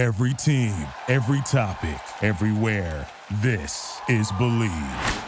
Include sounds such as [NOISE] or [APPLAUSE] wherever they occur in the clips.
Every team, every topic, everywhere. This is Bleav.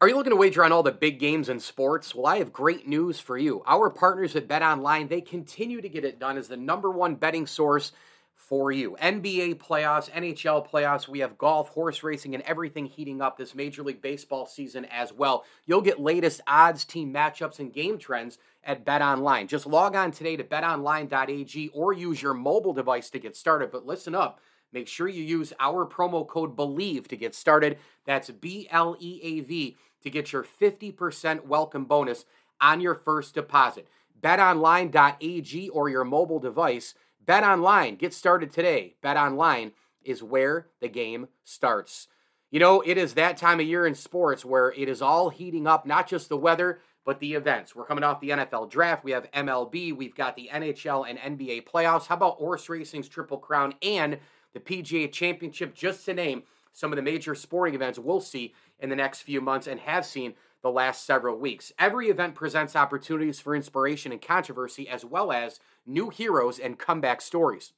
Are you looking to wager on all the big games in sports? Well, I have great news for you. Our partners at Bet Online, they continue to get it done as the number one betting source for you. NBA playoffs, NHL playoffs, we have golf, horse racing, and everything heating up this Major League Baseball season as well. You'll get latest odds, team matchups, and game trends at Bet Online. Just log on today to betonline.ag or use your mobile device to get started. But listen up. Make sure you use our promo code BLEAV to get started. That's B L E A V to get your 50% welcome bonus on your first deposit. BetOnline.ag or your mobile device Bet online, get started today. Bet online is where the game starts. You know, it is that time of year in sports where it is all heating up, not just the weather, but the events. We're coming off the NFL draft. We have MLB. We've got the NHL and NBA playoffs. How about horse racing's Triple Crown and the PGA Championship, just to name some of the major sporting events we'll see in the next few months and have seen the last several weeks. Every event presents opportunities for inspiration and controversy, as well as new heroes and comeback stories.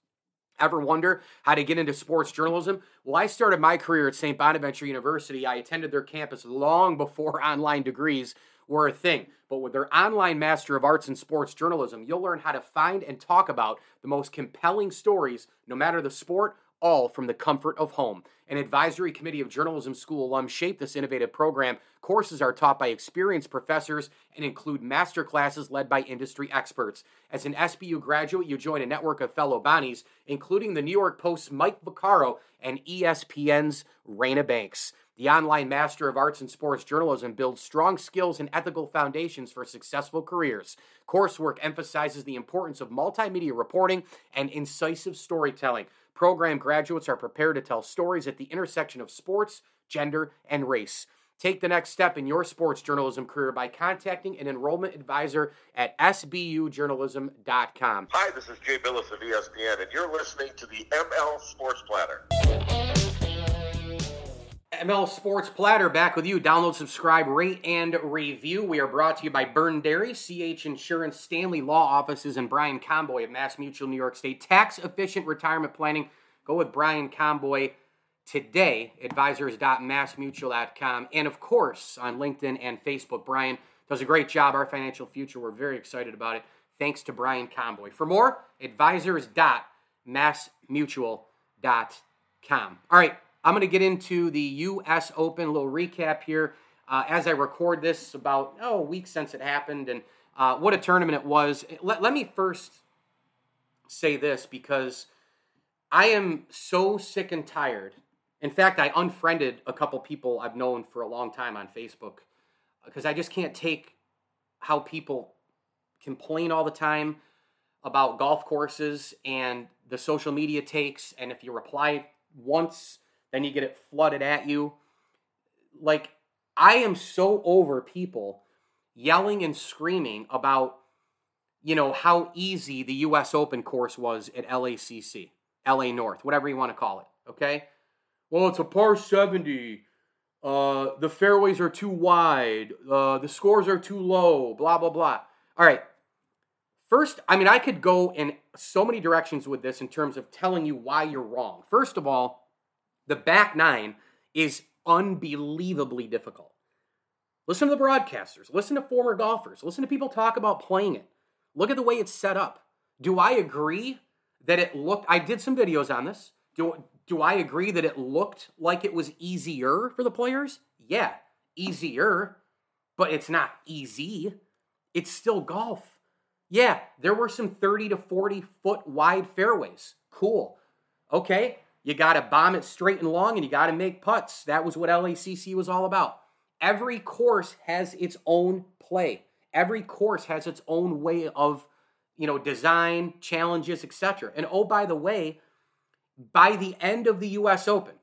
Ever wonder how to get into sports journalism? Well, I started my career at St. Bonaventure University. I attended their campus long before [LAUGHS] online degrees were a thing. But with their online Master of Arts in Sports Journalism, you'll learn how to find and talk about the most compelling stories, no matter the sport all from the comfort of home. An advisory committee of journalism school alums shaped this innovative program. Courses are taught by experienced professors and include master classes led by industry experts. As an SBU graduate, you join a network of fellow Bonnies, including the New York Post's Mike Vaccaro and ESPN's Raina Banks. The online Master of Arts in Sports Journalism builds strong skills and ethical foundations for successful careers. Coursework emphasizes the importance of multimedia reporting and incisive storytelling. Program graduates are prepared to tell stories at the intersection of sports, gender, and race. Take the next step in your sports journalism career by contacting an enrollment advisor at sbujournalism.com. Hi, this is Jay Bilas of ESPN, and you're listening to the ML Sports Platter. ML Sports Platter back with you. Download, subscribe, rate, and review. We are brought to you by Byrne Dairy, CH Insurance, Stanley Law Offices, and Brian Comboy of Mass Mutual New York State. Tax efficient retirement planning. Go with Brian Comboy today. Advisors.massmutual.com. And of course, on LinkedIn and Facebook. Brian does a great job. Our financial future, we're very excited about it. Thanks to Brian Comboy. For more, advisors.massmutual.com. All right. I'm going to get into the U.S. Open, little recap here. Uh, as I record this, about oh, a week since it happened, and uh, what a tournament it was. Let, let me first say this because I am so sick and tired. In fact, I unfriended a couple people I've known for a long time on Facebook because I just can't take how people complain all the time about golf courses and the social media takes. And if you reply once, then you get it flooded at you. Like, I am so over people yelling and screaming about, you know, how easy the US Open course was at LACC, LA North, whatever you want to call it, okay? Well, it's a par 70. Uh, the fairways are too wide. Uh, the scores are too low, blah, blah, blah. All right. First, I mean, I could go in so many directions with this in terms of telling you why you're wrong. First of all, the back nine is unbelievably difficult. Listen to the broadcasters, listen to former golfers, listen to people talk about playing it. Look at the way it's set up. Do I agree that it looked I did some videos on this. Do do I agree that it looked like it was easier for the players? Yeah, easier, but it's not easy. It's still golf. Yeah, there were some 30 to 40 foot wide fairways. Cool. Okay, you got to bomb it straight and long and you got to make putts. That was what LACC was all about. Every course has its own play. Every course has its own way of, you know, design, challenges, etc. And oh, by the way, by the end of the US Open,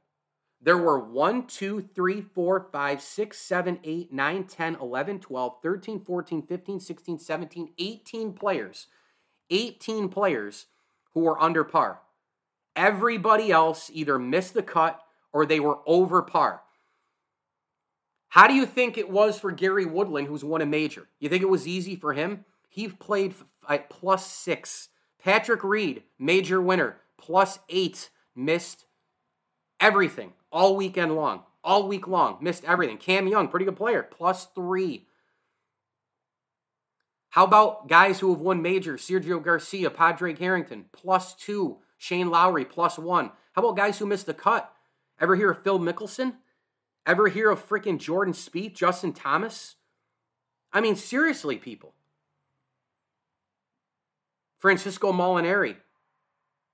there were 1, 2, 3, 4, 5, 6, 7, 8, 9, 10, 11, 12, 13, 14, 15, 16, 17, 18 players. 18 players who were under par. Everybody else either missed the cut or they were over par. How do you think it was for Gary Woodland, who's won a major? You think it was easy for him? He played at plus six. Patrick Reed, major winner, plus eight, missed everything all weekend long, all week long, missed everything. Cam Young, pretty good player, plus three. How about guys who have won majors? Sergio Garcia, Padraig Harrington, plus two. Shane Lowry, plus one. How about guys who missed the cut? Ever hear of Phil Mickelson? Ever hear of freaking Jordan Spieth, Justin Thomas? I mean, seriously, people. Francesco Molinari,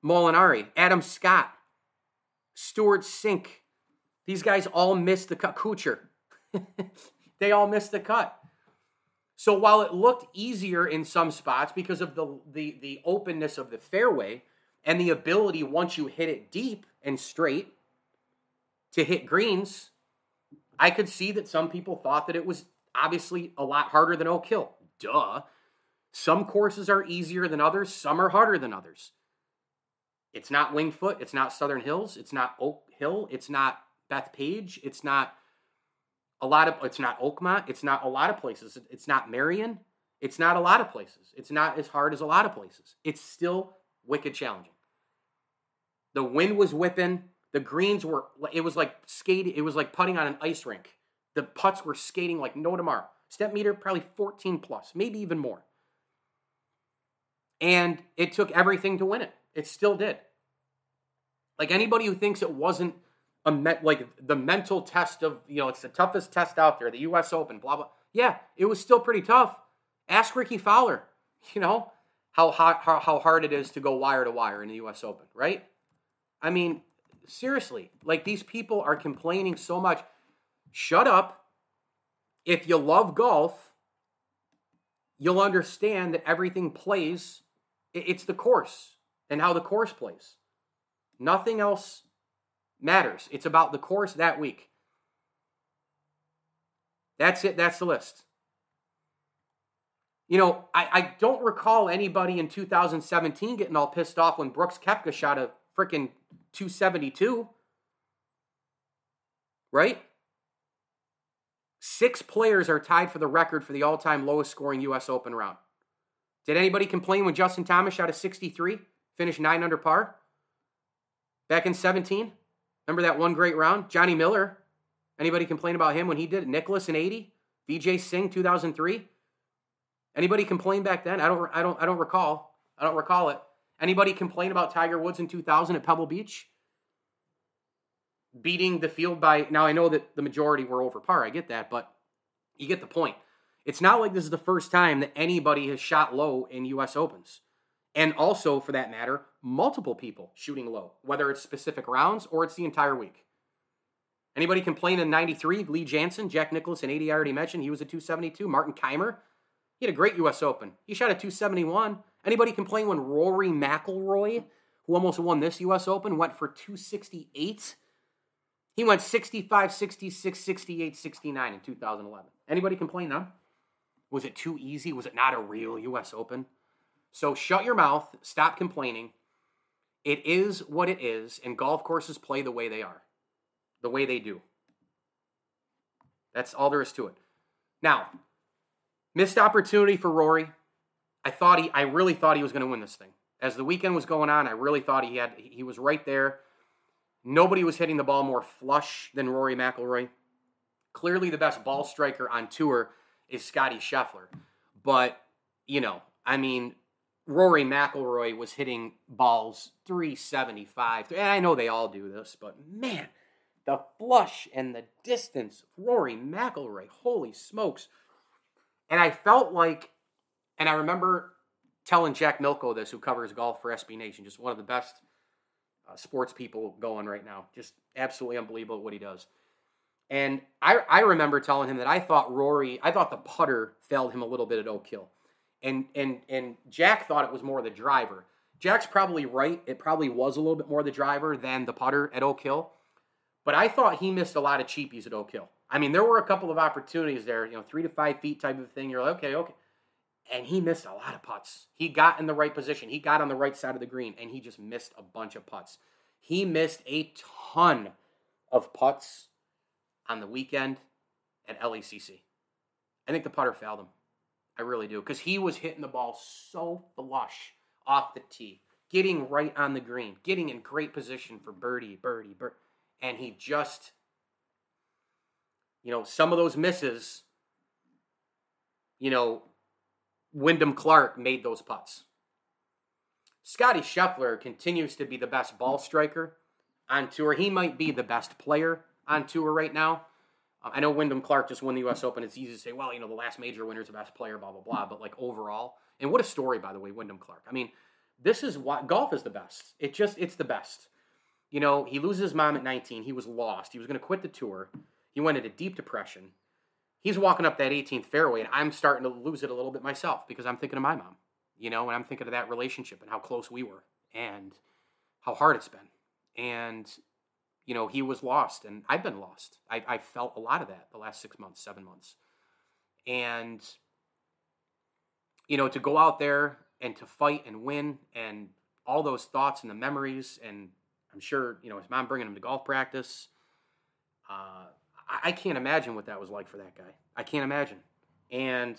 Molinari, Adam Scott, Stewart Cink. These guys all missed the cut. Kuchar. [LAUGHS] they all missed the cut. So while it looked easier in some spots because of the, the, the openness of the fairway and the ability once you hit it deep and straight to hit greens, I could see that some people thought that it was obviously a lot harder than Oak Hill. Duh. Some courses are easier than others, some are harder than others. It's not Winged Foot, it's not Southern Hills, it's not Oak Hill, it's not Bethpage, it's not a lot of it's not Oakmont, it's not a lot of places. It's not Merion, it's not a lot of places. It's not as hard as a lot of places. It's still wicked challenging. The wind was whipping, the greens were it was like skating, it was like putting on an ice rink. The putts were skating like no tomorrow. Stimpmeter probably 14 plus, maybe even more. And it took everything to win it. It still did. Like anybody who thinks it wasn't a met, like the mental test of you know it's the toughest test out there, the U.S. Open, blah blah. Yeah, it was still pretty tough. Ask Rickie Fowler, [LAUGHS] you know how hot how, hard it is to go wire to wire in the U.S. Open, right? I mean, seriously, like these people are complaining so much. Shut up. If you love golf, you'll understand that everything plays. It's the course and how the course plays. Nothing else matters. It's about the course that week. That's it. That's the list. You know, I, I don't recall anybody in 2017 getting all pissed off when Brooks Koepka shot a freaking 272. Right? Six players are tied for the record for the all time lowest scoring U.S. Open round. Did anybody complain when Justin Thomas shot a 63, finished nine under par? Back in 17? Remember that one great round? Johnny Miller. Anybody complain about him when he did it? Nicklaus in 80? Vijay Singh 2003? Anybody complain back then? I don't I don't I don't recall. I don't recall it. Anybody complain about Tiger Woods in 2000 at Pebble Beach? Beating the field by now I know that the majority were over par. I get that, but you get the point. It's not like this is the first time that anybody has shot low in US Opens. And also, for that matter, multiple people shooting low, whether it's specific rounds or it's the entire week. Anybody complain in 93? Lee Janzen, Jack Nicklaus in 80, I already mentioned. He was a 272. Martin Kaymer, he had a great U.S. Open. He shot a 271. Anybody complain when Rory McIlroy, who almost won this U.S. Open, went for 268? He went 65, 66, 68, 69 in 2011. Anybody complain then? Was it too easy? Was it not a real U.S. Open? So shut your mouth, stop complaining. It is what it is, and golf courses play the way they are, the way they do. That's all there is to it. Now, missed opportunity for Rory. I thought he, I really thought he was going to win this thing. As the weekend was going on, I really thought he had, he was right there. Nobody was hitting the ball more flush than Rory McIlroy. Clearly, the best ball striker on tour is Scotty Scheffler, but you know, I mean, Rory McIlroy was hitting balls 375. And I know they all do this, but man, the flush and the distance, Rory McIlroy, holy smokes. And I felt like, and I remember telling Jack Milko this, who covers golf for SB Nation, just one of the best uh, sports people going right now. Just absolutely unbelievable what he does. And I, I remember telling him that I thought Rory, I thought the putter failed him a little bit at Oak Hill and and and Jack thought it was more the driver. Jack's probably right. It probably was a little bit more the driver than the putter at Oak Hill. But I thought he missed a lot of cheapies at Oak Hill. I mean, there were a couple of opportunities there, you know, three to five feet type of thing. You're like, okay, okay. And he missed a lot of putts. He got in the right position. He got on the right side of the green, and he just missed a bunch of putts. He missed a ton of putts on the weekend at LACC. I think the putter failed him. I really do. Because he was hitting the ball so flush off the tee. getting right on the green, getting in great position for birdie, birdie, birdie. And he just, you know, some of those misses, you know, Wyndham Clark made those putts. Scotty Scheffler continues to be the best ball striker on tour. He might be the best player on tour right now. I know Wyndham Clark just won the U.S. Open. It's easy to say, well, you know, the last major winner is the best player, blah blah blah. But like overall, and what a story, by the way, Wyndham Clark. I mean, this is why golf is the best. It just it's the best. You know, he loses his mom at 19. He was lost. He was going to quit the tour. He went into deep depression. He's walking up that 18th fairway, and I'm starting to lose it a little bit myself because I'm thinking of my mom. You know, and I'm thinking of that relationship and how close we were and how hard it's been. And you know, he was lost, and I've been lost. I, I felt a lot of that the last six months, seven months. And, you know, to go out there and to fight and win and all those thoughts and the memories, and I'm sure, you know, his mom bringing him to golf practice. Uh, I, can't imagine what that was like for that guy. I can't imagine. And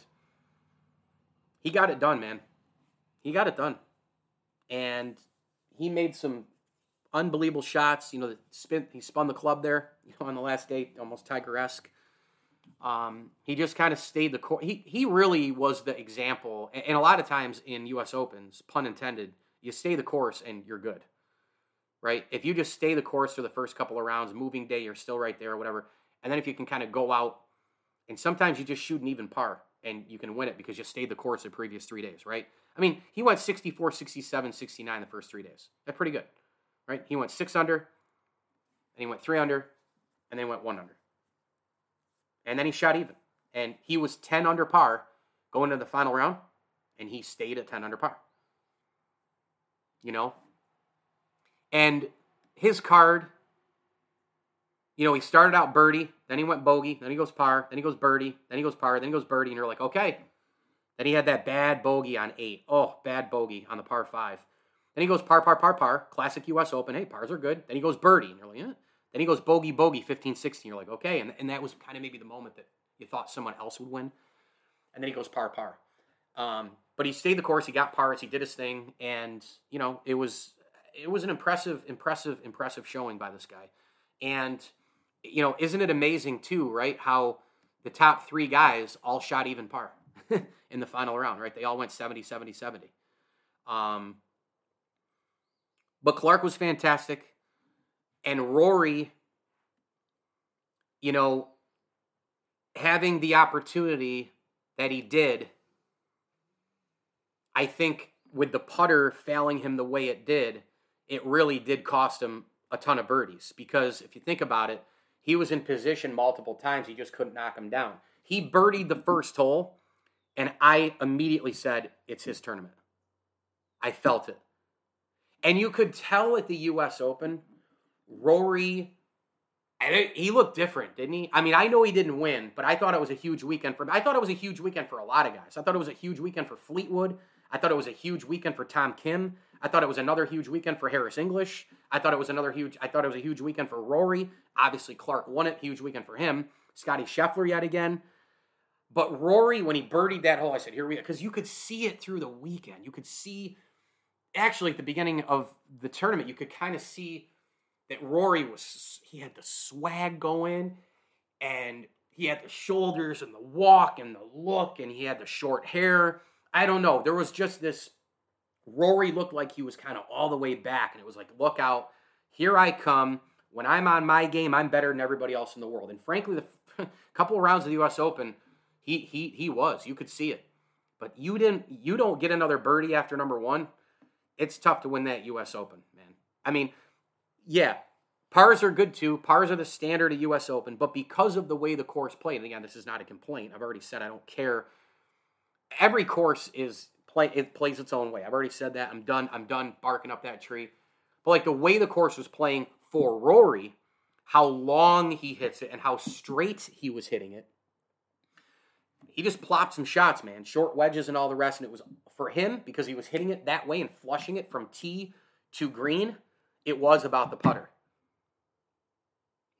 he got it done, man. He got it done. And he made some unbelievable shots. You know, spin, he spun the club there [LAUGHS] you know, on the last day, almost Tiger esque. Um, he just kind of stayed the course. He he really was the example. And a lot of times in U.S. Opens, pun intended, you stay the course and you're good, right? If you just stay the course for the first couple of rounds, moving day, you're still right there, or whatever. And then if you can kind of go out, and sometimes you just shoot an even par and you can win it because you stayed the course the previous three days, right? I mean, he went 64, 67, 69 the first three days. That's pretty good right? He went six under, and he went three under, and then went one under. And then he shot even. And he was 10 under par going to the final round, and he stayed at 10 under par. You know? And his card, you know, he started out birdie, then he went bogey, then he goes par, then he goes birdie, then he goes par, then he goes birdie, and you're like, okay. Then he had that bad bogey on eight. Oh, bad bogey on the par five. Then he goes par, par, par, par. Classic U.S. Open. Hey, pars are good. Then he goes birdie. And you're like, yeah. Then he goes bogey, bogey, 15, 16. You're like, okay. And, and that was kind of maybe the moment that you thought someone else would win. And then he goes par, par. Um, but he stayed the course. He got pars. He did his thing. And, you know, it was it was an impressive, impressive, impressive showing by this guy. And, you know, isn't it amazing, too, right? How the top three guys all shot even par [LAUGHS] in the final round, right? They all went 70, 70, 70. Um, but Clark was fantastic. And Rory, you know, having the opportunity that he did, I think with the putter failing him the way it did, it really did cost him a ton of birdies. Because if you think about it, he was in position multiple times. He just couldn't knock him down. He birdied the first hole, and I immediately said, It's his tournament. I felt it. And you could tell at the U.S. Open, Rory, he looked different, didn't he? I mean, I know he didn't win, but I thought it was a huge weekend for. I thought it was a huge weekend for a lot of guys. I thought it was a huge weekend for Fleetwood. I thought it was a huge weekend for Tom Kim. I thought it was another huge weekend for Harris English. I thought it was another huge. I thought it was a huge weekend for Rory. Obviously, Clark won it. Huge weekend for him. Scotty Scheffler yet again. But Rory, when he birdied that hole, I said, "Here we go," because you could see it through the weekend. You could see actually at the beginning of the tournament, you could kind of see that Rory was he had the swag going, and he had the shoulders and the walk and the look, and he had the short hair. I don't know. There was just this. Rory looked like he was kind of all the way back, and it was like, look out, here I come. When I'm on my game, I'm better than everybody else in the world. And frankly, the [LAUGHS] couple of rounds of the U.S. Open, he he he was. You could see it, but you didn't. You don't get another birdie after number one it's tough to win that U.S. Open, man. I mean, yeah, pars are good too. Pars are the standard of U.S. Open, but because of the way the course played, and again, this is not a complaint. I've already said I don't care. Every course is play it plays its own way. I've already said that. I'm done. I'm done barking up that tree. But like the way the course was playing for Rory, how long he hits it and how straight he was hitting it, he just plopped some shots, man, short wedges and all the rest. And it was for him because he was hitting it that way and flushing it from tee to green. It was about the putter.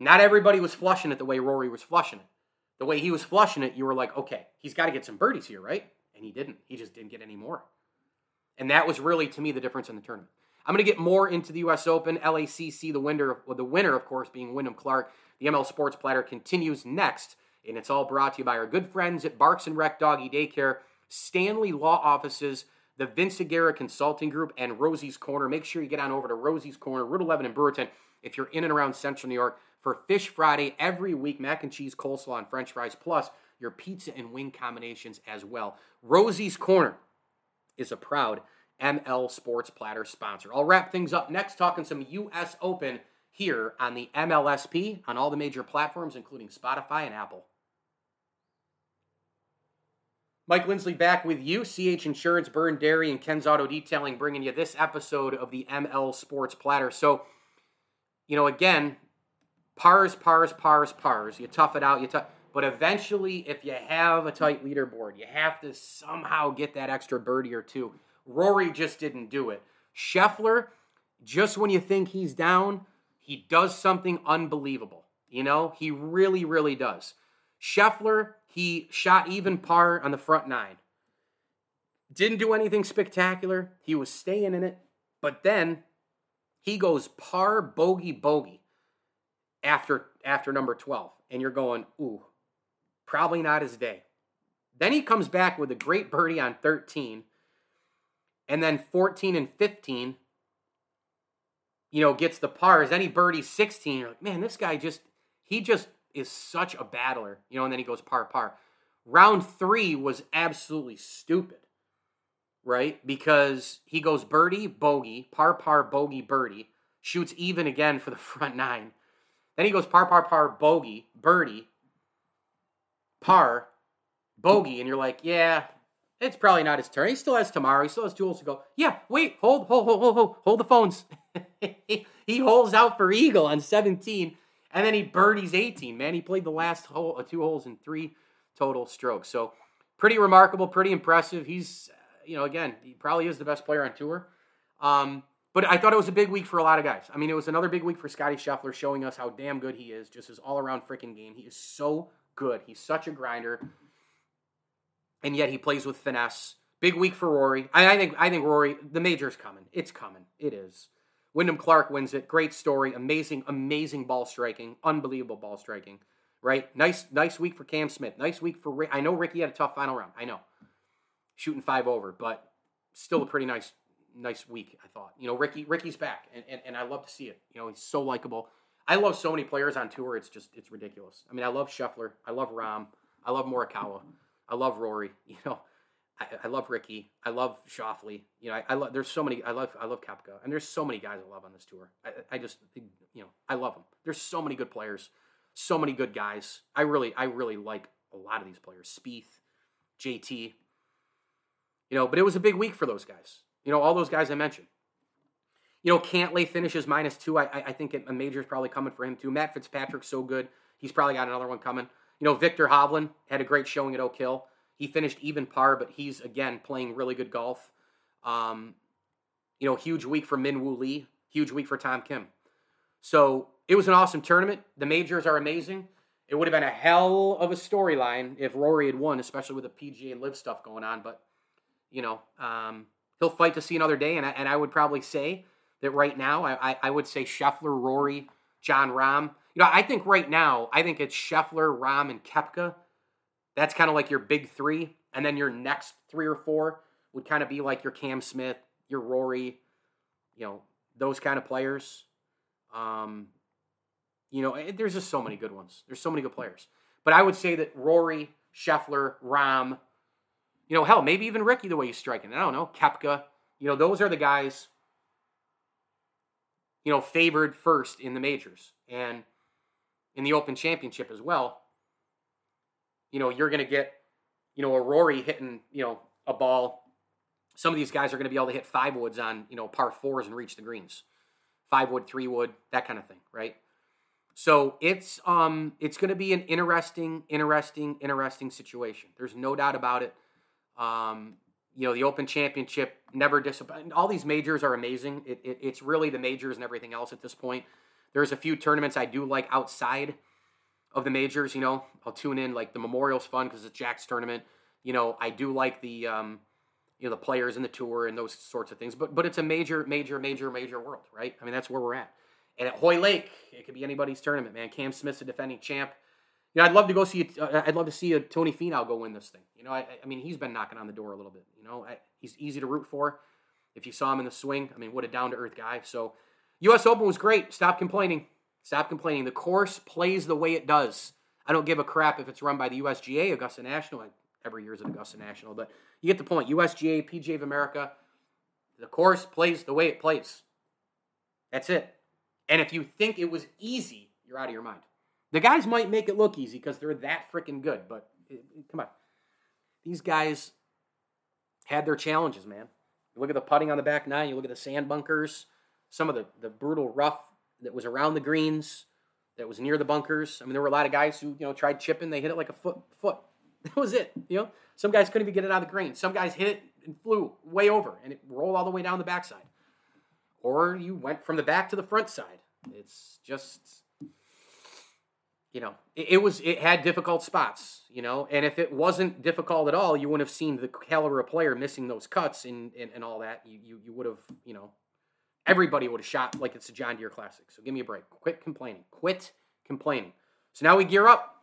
Not everybody was flushing it the way Rory was flushing it. The way he was flushing it, you were like, okay, he's got to get some birdies here, right? And he didn't. He just didn't get any more. And that was really, to me, the difference in the tournament. I'm going to get more into the U.S. Open, LACC, the winner, well, the winner, of course, being Wyndham Clark. The ML Sports Platter continues next, and it's all brought to you by our good friends at Barks and Rec Doggy Daycare, Stanley Law Offices, the Vince Aguirre Consulting Group, and Rosie's Corner. Make sure you get on over to Rosie's Corner, Route 11 in Brewerton, if you're in and around Central New York for Fish Friday every week, mac and cheese, coleslaw, and French fries, plus your pizza and wing combinations as well. Rosie's Corner is a proud ML Sports Platter sponsor. I'll wrap things up next talking some US Open here on the MLSP on all the major platforms, including Spotify and Apple. Mike Lindsley back with you, CH Insurance, Byrne Dairy, and Ken's Auto Detailing, bringing you this episode of the ML Sports Platter. So, you know, again, pars, pars, pars, pars. You tough it out, you tough. But eventually, if you have a tight leaderboard, you have to somehow get that extra birdie or two. Rory just didn't do it. Scheffler, just when you think he's down, he does something unbelievable. You know, he really, really does. Scheffler, he shot even par on the front nine. Didn't do anything spectacular. He was staying in it. But then he goes par bogey bogey after after number 12. And you're going, ooh, probably not his day. Then he comes back with a great birdie on 13 and then 14 and 15, you know, gets the pars. Then he birdies 16. You're like, man, this guy just, he just is such a battler, you know, and then he goes par par. Round three was absolutely stupid, right? Because he goes birdie, bogey, par par, bogey, birdie, shoots even again for the [LAUGHS] front nine. Then he goes par par par, bogey, birdie, par, bogey, and you're like, yeah, it's probably not his turn. He still has tomorrow. He still has two holes to go. Yeah, wait, hold, hold, hold, hold, hold, hold the phones. [LAUGHS] he holds out for eagle on 17, and then he birdies 18. Man, he played the last hole, uh, two holes in three total strokes. So pretty remarkable, pretty impressive. He's, uh, you know, again, he probably is the best player on tour. Um, but I thought it was a big week for a lot of guys. I mean, it was another big week for Scotty Scheffler, showing us how damn good he is, just his all around freaking game. He is so good. He's such a grinder and yet he plays with finesse. Big week for Rory. I, I think I think Rory, the major's coming. It's coming. It is. Wyndham Clark wins it. Great story. Amazing, amazing ball striking. Unbelievable ball striking. Right? Nice, nice week for Cam Smith. Nice week for Rick. I know Rickie had a tough final round. I know. Shooting five over, but still a pretty nice, nice week, I thought. You know, Rickie, Rickie's back, and, and, and I love to see it. You know, he's so likable. I love so many players on tour. It's just it's ridiculous. I mean, I love Scheffler. I love Rahm. I love Morikawa. I love Rory. You know, I, I love Rickie. I love Schauffele. You know, I, I love. There's so many. I love. I love Koepka, and there's so many guys I love on this tour. I, I just, you know, I love them. There's so many good players, so many good guys. I really, I really like a lot of these players. Spieth, JT. You know, but it was a big week for those guys. You know, all those guys I mentioned. You know, Cantlay finishes minus two. I, I think a major is probably coming for him too. Matt Fitzpatrick's so good. He's probably got another one coming. You know, Viktor Hovland had a great showing at Oak Hill. He finished even par, but he's again playing really good golf. Um, you know, huge week for Min Woo Lee, huge week for Tom Kim. So it was an awesome tournament. The majors are amazing. It would have been a hell of a storyline if Rory had won, especially with the PGA and LIV stuff going on. But you know, um, he'll fight to see another day, and I, and I would probably say that right now, I, I, would say Scheffler, Rory, Jon Rahm. You know, I think right now, I think it's Scheffler, Rahm, and Koepka. That's kind of like your big three. And then your next three or four would kind of be like your Cam Smith, your Rory, you know, those kind of players. Um, you know, it, there's just so many good ones. There's so many good players. But I would say that Rory, Scheffler, Rahm, you know, hell, maybe even Rickie the way he's striking. I don't know, Koepka. You know, those are the guys, you know, favored first in the majors. And in the Open Championship as well, you know, you're going to get, you know, a Rory hitting, you know, a ball. Some of these guys are going to be able to hit five woods on, you know, par fours and reach the greens. Five wood, three wood, that kind of thing, right? So it's um it's going to be an interesting, interesting, interesting situation. There's no doubt about it. Um, you know, the Open Championship never disappoint. All these majors are amazing. It, it, it's really the majors and everything else at this point. There's a few tournaments I do like outside of the majors. You know, I'll tune in like the Memorial's fun because it's Jack's tournament. You know, I do like the um, you know the players in the tour and those sorts of things. But but it's a major, major, major, major world, right? I mean that's where we're at. And at Hoylake, it could be anybody's tournament, man. Cam Smith's a defending champ. You know, I'd love to go see. Uh, I'd love to see a Tony Finau go win this thing. You know, I, I mean, he's been knocking on the door a little bit. You know, I, he's easy to root for. If you saw him in the swing, I mean, what a down to earth guy. So, U.S. Open was great. Stop complaining. Stop complaining. The course plays the way it does. I don't give a crap if it's run by the USGA, Augusta National. Every year is at Augusta National, but you get the point. USGA, PGA of America, the course plays the way it plays. That's it. And if you think it was easy, you're out of your mind. The guys might make it look easy because they're that freaking good, but it, it, come on. These guys had their challenges, man. You look at the putting on the back nine, you look at the sand bunkers, some of the, the brutal rough that was around the greens, that was near the bunkers. I mean, there were a lot of guys who, you know, tried chipping, they hit it like a foot foot. [LAUGHS] That was it. You know, some guys couldn't even get it out of the green. Some guys hit it and flew way over and it rolled all the way down the backside. Or you went from the back to the front side. It's just you know, it, it, was it had difficult spots, you know, and if it wasn't difficult at all, you wouldn't have seen the caliber of player missing those cuts and and, and all that. You you, you would have, you know, everybody would have shot like it's a John Deere Classic. So give me a break. Quit complaining. Quit complaining. So now we gear up.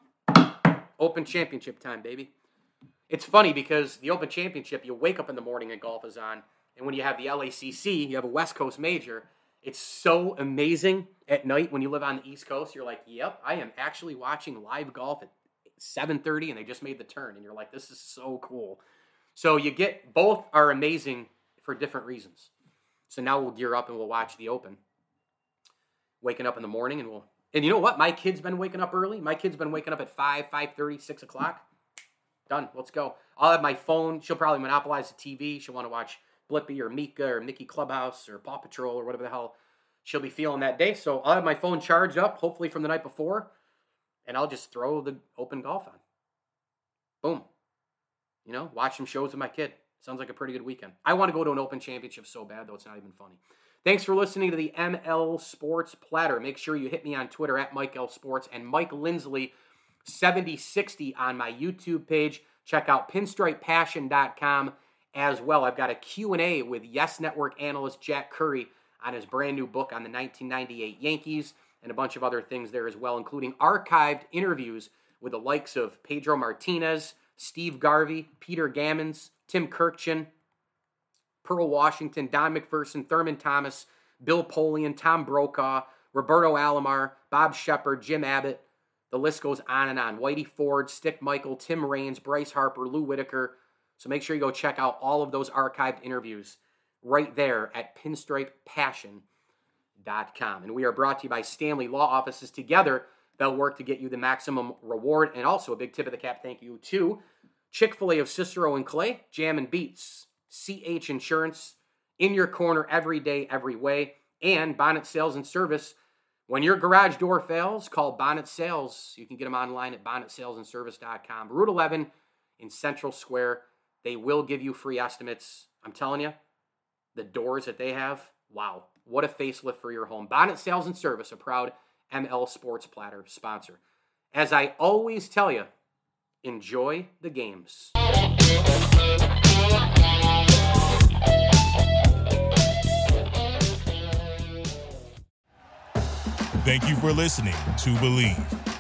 Open Championship time, baby. It's funny because the Open Championship, you wake up in the morning and golf is on, and when you have the LACC, you have a West Coast major. It's so amazing at night when you live on the East Coast. You're like, "Yep, I am actually watching live golf at 7:30, and they just made the turn." And you're like, "This is so cool." So you get both are amazing for different reasons. So now we'll gear up and we'll watch the Open. Waking up in the morning and we'll and you know what? My kid's been waking up early. My kid's been waking up at 5, 5.30, 6 o'clock. Done. Let's go. I'll have my phone. She'll probably monopolize the TV. She'll want to watch Blippi or Mika or Mickey Clubhouse or Paw Patrol or whatever the hell she'll be feeling that day. So I'll have my phone charged up, hopefully from the night before, and I'll just throw the open golf on. Boom. You know, watch some shows with my kid. Sounds like a pretty good weekend. I want to go to an open championship so bad, though it's not even funny. Thanks for listening to the ML Sports Platter. Make sure you hit me on Twitter at Mike L Sports and Mike Lindsley 7060 on my YouTube page. Check out pinstripepassion.com as well. I've got a Q&A with Yes Network analyst Jack Curry on his brand new book on the 1998 Yankees and a bunch of other things there as well, including archived interviews with the likes of Pedro Martinez, Steve Garvey, Peter Gammons, Tim Kurkjian, Pearl Washington, Don McPherson, Thurman Thomas, Bill Polian, Tom Brokaw, Roberto Alomar, Bob Sheppard, Jim Abbott. The list goes on and on. Whitey Ford, Stick Michael, Tim Raines, Bryce Harper, Lou Whitaker. So make sure you go check out all of those archived interviews right there at pinstripepassion.com. And we are brought to you by Stanley Law Offices. Together, they'll work to get you the maximum reward. And also, a big tip of the cap thank you to Chick fil A of Cicero and Clay, Jam and Beats. CH Insurance in your corner every day, every way, and Bonnet Sales and Service. When your garage door fails, call Bonnet Sales. You can get them online at bonnetsalesandservice.com. Route 11 in Central Square. They will give you free estimates. I'm telling you, the doors that they have, wow, what a facelift for your home. Bonnet Sales and Service, a proud ML Sports Platter sponsor. As I always tell you, enjoy the games. Thank you for listening to Bleav.